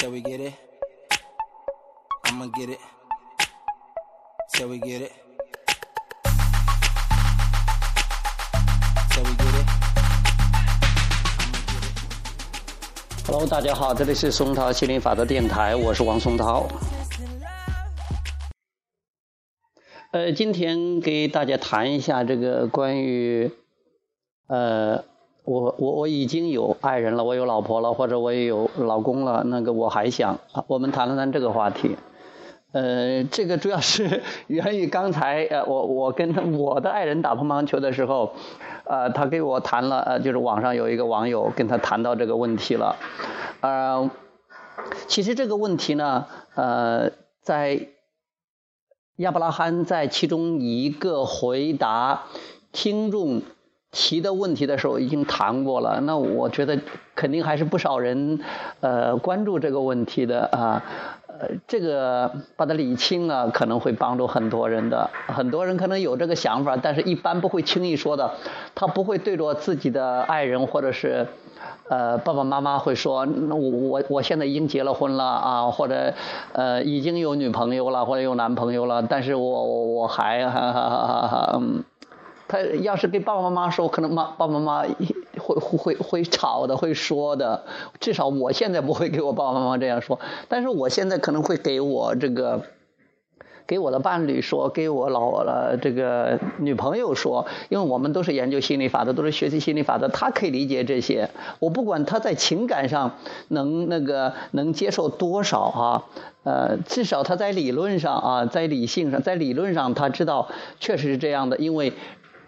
Till we get it, I'ma get it. Till we get it. Till we get it. Hello，大家好，这里是松涛心灵法则电台，我是王松涛。呃，今天给大家谈一下这个关于，呃，我我我已经有爱人了，我有老婆了，或者我也有老公了，那个我还想，我们谈了谈这个话题。呃，这个主要是 源于刚才呃，我我跟我的爱人打乒乓球的时候，呃，他给我谈了，呃，就是网上有一个网友跟他谈到这个问题了，呃，其实这个问题呢，呃，在亚伯拉罕在其中一个回答听众提的问题的时候已经谈过了，那我觉得肯定还是不少人呃关注这个问题的啊。呃，这个把它理清了，可能会帮助很多人的。很多人可能有这个想法，但是一般不会轻易说的。他不会对着自己的爱人或者是呃爸爸妈妈会说，那我我我现在已经结了婚了啊，或者呃已经有女朋友了，或者有男朋友了，但是我我我还哈哈哈哈嗯。他要是跟爸爸妈妈说，可能妈爸爸妈妈会会会吵的，会说的。至少我现在不会给我爸爸妈妈这样说，但是我现在可能会给我这个，给我的伴侣说，给我老了这个女朋友说，因为我们都是研究心理法的，都是学习心理法的，他可以理解这些。我不管他在情感上能那个能接受多少啊，呃，至少他在理论上啊，在理性上，在理论上他知道确实是这样的，因为。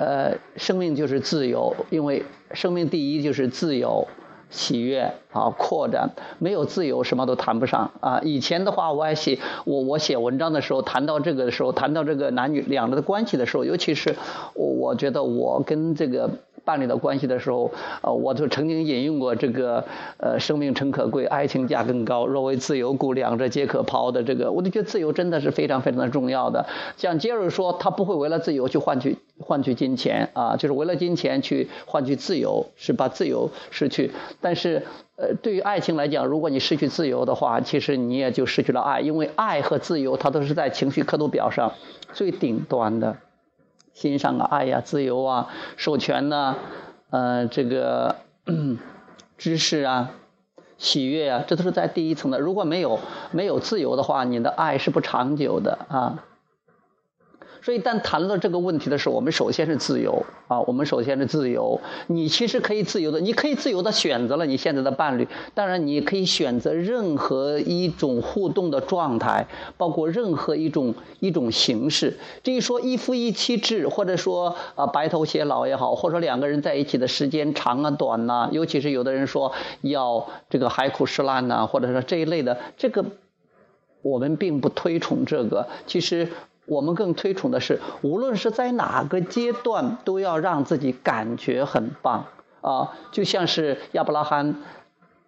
呃，生命就是自由，因为生命第一就是自由、喜悦啊，扩展。没有自由，什么都谈不上啊。以前的话，我还写我我写文章的时候，谈到这个的时候，谈到这个男女两人的关系的时候，尤其是我我觉得我跟这个伴侣的关系的时候，呃，我就曾经引用过这个呃，生命诚可贵，爱情价更高。若为自由故，两者皆可抛的这个，我就觉得自由真的是非常非常的重要的。像杰瑞说，他不会为了自由去换取。换取金钱啊，就是为了金钱去换取自由，是把自由失去。但是，呃，对于爱情来讲，如果你失去自由的话，其实你也就失去了爱，因为爱和自由它都是在情绪刻度表上最顶端的，欣赏啊，爱呀，自由啊，授权呐，呃，这个 知识啊，喜悦啊，这都是在第一层的。如果没有没有自由的话，你的爱是不长久的啊。所以，当谈到这个问题的时候，我们首先是自由啊，我们首先是自由。你其实可以自由的，你可以自由的选择了你现在的伴侣。当然，你可以选择任何一种互动的状态，包括任何一种一种形式。至于说一夫一妻制，或者说啊白头偕老也好，或者说两个人在一起的时间长啊短呐，尤其是有的人说要这个海枯石烂呐，或者说这一类的，这个我们并不推崇这个。其实。我们更推崇的是，无论是在哪个阶段，都要让自己感觉很棒啊！就像是亚伯拉罕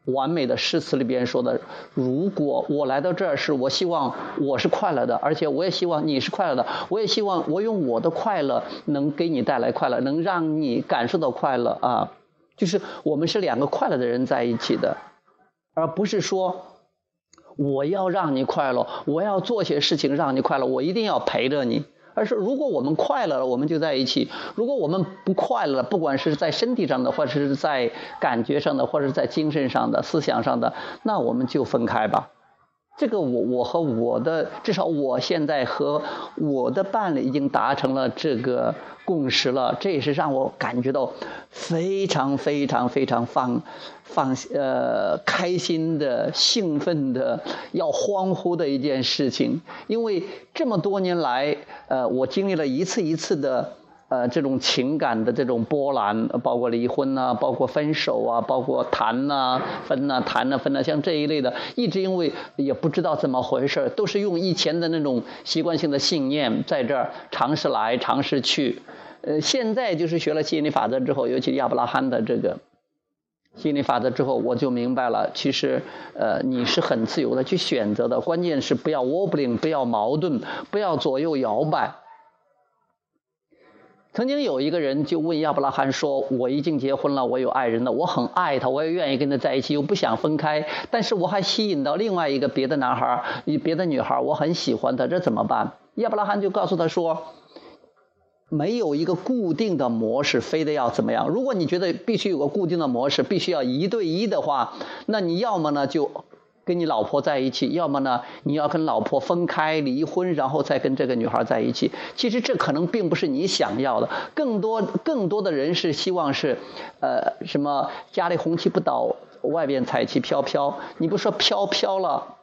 完美的诗词里边说的：“如果我来到这儿，是我希望我是快乐的，而且我也希望你是快乐的。我也希望我用我的快乐能给你带来快乐，能让你感受到快乐啊！就是我们是两个快乐的人在一起的，而不是说。”我要让你快乐，我要做些事情让你快乐，我一定要陪着你。而是如果我们快乐了，我们就在一起；如果我们不快乐，不管是在身体上的，或者是在感觉上的，或者是在精神上的、思想上的，那我们就分开吧。这个我我和我的至少我现在和我的伴侣已经达成了这个共识了，这也是让我感觉到非常非常非常放放呃开心的、兴奋的、要欢呼的一件事情，因为这么多年来，呃，我经历了一次一次的。呃，这种情感的这种波澜，包括离婚呐，包括分手啊，包括谈呐、分呐、谈呐、分呐，像这一类的，一直因为也不知道怎么回事都是用以前的那种习惯性的信念在这儿尝试来尝试去。呃，现在就是学了心理法则之后，尤其亚伯拉罕的这个心理法则之后，我就明白了，其实呃你是很自由的去选择的，关键是不要 wobbling，不要矛盾，不要左右摇摆。曾经有一个人就问亚伯拉罕说：“我已经结婚了，我有爱人了，我很爱他，我也愿意跟他在一起，又不想分开。但是我还吸引到另外一个别的男孩，别的女孩，我很喜欢他，这怎么办？”亚伯拉罕就告诉他说：“没有一个固定的模式，非得要怎么样？如果你觉得必须有个固定的模式，必须要一对一的话，那你要么呢就……”跟你老婆在一起，要么呢，你要跟老婆分开离婚，然后再跟这个女孩在一起。其实这可能并不是你想要的，更多更多的人是希望是，呃，什么家里红旗不倒，外边彩旗飘飘。你不说飘飘了，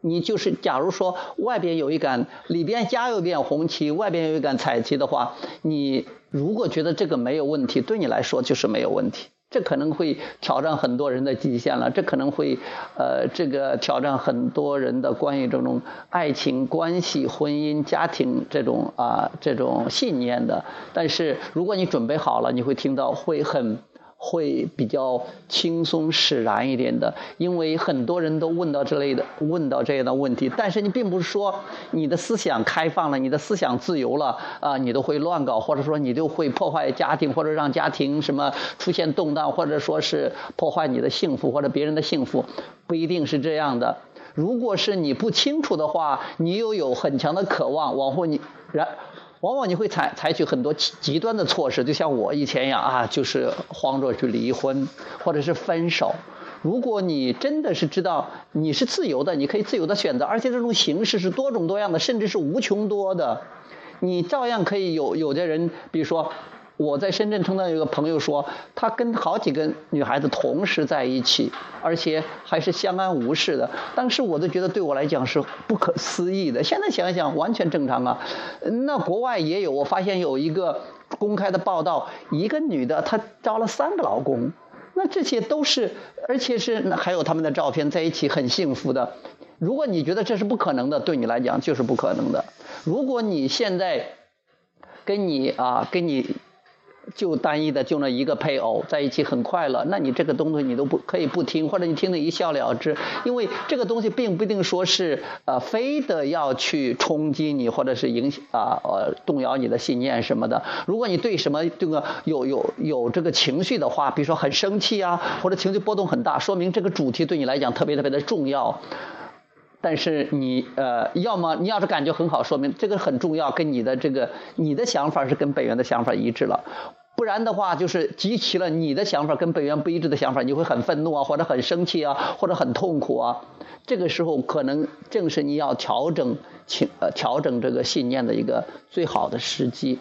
你就是假如说外边有一杆，里边家有一面红旗，外边有一杆彩旗的话，你如果觉得这个没有问题，对你来说就是没有问题。这可能会挑战很多人的极限了，这可能会，呃，这个挑战很多人的关于这种爱情关系、婚姻、家庭这种啊这种信念的。但是如果你准备好了，你会听到会很。会比较轻松释然一点的，因为很多人都问到这类的，问到这样的问题。但是你并不是说你的思想开放了，你的思想自由了啊，你都会乱搞，或者说你就会破坏家庭，或者让家庭什么出现动荡，或者说是破坏你的幸福或者别人的幸福，不一定是这样的。如果是你不清楚的话，你又有很强的渴望，往后你然。往往你会采采取很多极端的措施，就像我以前一样啊，就是慌着去离婚或者是分手。如果你真的是知道你是自由的，你可以自由的选择，而且这种形式是多种多样的，甚至是无穷多的，你照样可以有有的人，比如说。我在深圳碰到有个朋友说，他跟好几个女孩子同时在一起，而且还是相安无事的。当时我都觉得对我来讲是不可思议的。现在想想，完全正常啊。那国外也有，我发现有一个公开的报道，一个女的她招了三个老公，那这些都是，而且是还有他们的照片在一起很幸福的。如果你觉得这是不可能的，对你来讲就是不可能的。如果你现在跟你啊跟你。就单一的就那一个配偶在一起很快乐，那你这个东西你都不可以不听，或者你听得一笑了之，因为这个东西并不一定说是呃非得要去冲击你，或者是影响啊呃动摇你的信念什么的。如果你对什么这个有有有这个情绪的话，比如说很生气啊，或者情绪波动很大，说明这个主题对你来讲特别特别的重要。但是你呃，要么你要是感觉很好，说明这个很重要，跟你的这个你的想法是跟本源的想法一致了。不然的话，就是集齐了你的想法跟本源不一致的想法，你会很愤怒啊，或者很生气啊，或者很痛苦啊。这个时候可能正是你要调整情呃调整这个信念的一个最好的时机。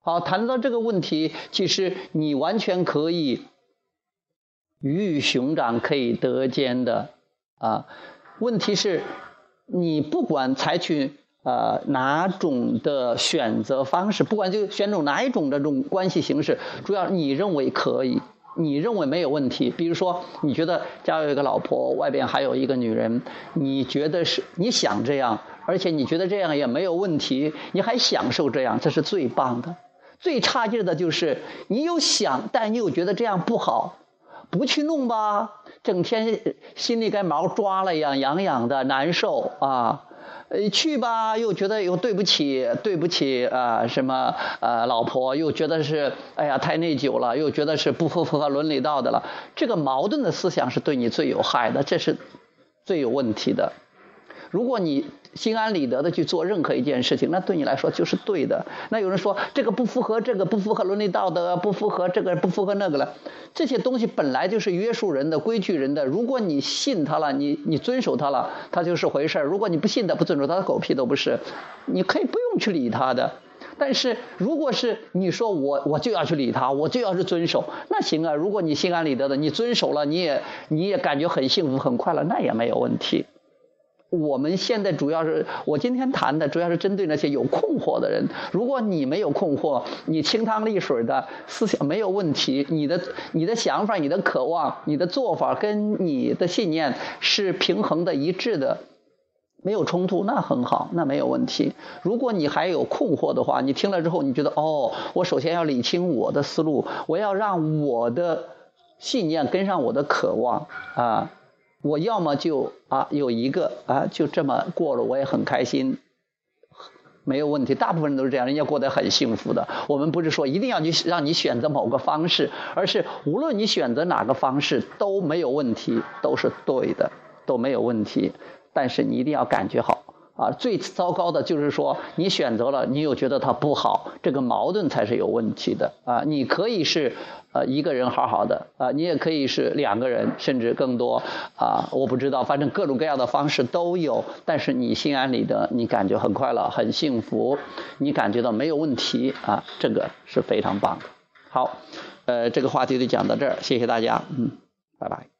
好，谈到这个问题，其实你完全可以鱼与熊掌可以得兼的。啊，问题是，你不管采取呃哪种的选择方式，不管就选种哪一种的这种关系形式，主要你认为可以，你认为没有问题。比如说，你觉得家有一个老婆，外边还有一个女人，你觉得是你想这样，而且你觉得这样也没有问题，你还享受这样，这是最棒的。最差劲的就是你有想，但你又觉得这样不好，不去弄吧。整天心里跟毛抓了一样，痒痒的，难受啊！呃，去吧，又觉得又对不起，对不起啊，什么呃，老婆又觉得是，哎呀，太内疚了，又觉得是不符合伦理道德了。这个矛盾的思想是对你最有害的，这是最有问题的。如果你心安理得的去做任何一件事情，那对你来说就是对的。那有人说这个不符合这个，不符合伦理道德，不符合这个，不符合那个了。这些东西本来就是约束人的、规矩人的。如果你信他了，你你遵守他了，他就是回事儿；如果你不信他、不遵守他，狗屁都不是。你可以不用去理他的。但是如果是你说我我就要去理他，我就要去遵守，那行啊。如果你心安理得的，你遵守了，你也你也感觉很幸福、很快乐，那也没有问题。我们现在主要是，我今天谈的主要是针对那些有困惑的人。如果你没有困惑，你清汤沥水的思想没有问题，你的你的想法、你的渴望、你的做法跟你的信念是平衡的、一致的，没有冲突，那很好，那没有问题。如果你还有困惑的话，你听了之后，你觉得哦，我首先要理清我的思路，我要让我的信念跟上我的渴望啊。我要么就啊有一个啊就这么过了，我也很开心，没有问题。大部分人都是这样，人家过得很幸福的。我们不是说一定要你让你选择某个方式，而是无论你选择哪个方式都没有问题，都是对的，都没有问题。但是你一定要感觉好。啊，最糟糕的就是说，你选择了，你又觉得它不好，这个矛盾才是有问题的啊！你可以是呃一个人好好的啊，你也可以是两个人，甚至更多啊，我不知道，反正各种各样的方式都有。但是你心安理得，你感觉很快乐、很幸福，你感觉到没有问题啊，这个是非常棒的。好，呃，这个话题就讲到这儿，谢谢大家，嗯，拜拜。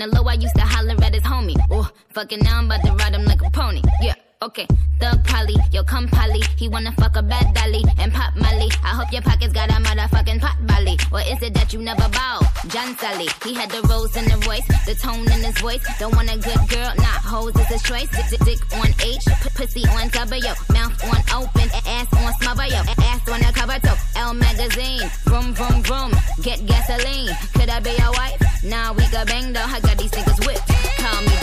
Wanna low, I used to holler at his homie. Ooh, fucking now I'm about to ride him like a pony. Okay, Thug Polly, yo come Polly. He wanna fuck a bad dolly and pop Molly. I hope your pockets got a motherfucking pot belly. Or is it that you never bow? John Sally, he had the rose in the voice, the tone in his voice. Don't want a good girl, not hoes is his choice. Dick, dick, dick on H, pussy on W, mouth on open, ass on smother, yo, ass on the cover, toe. L magazine, vroom vroom vroom, get gasoline. Could I be your wife? Nah, we got bang though. I got these niggas whipped. Call me.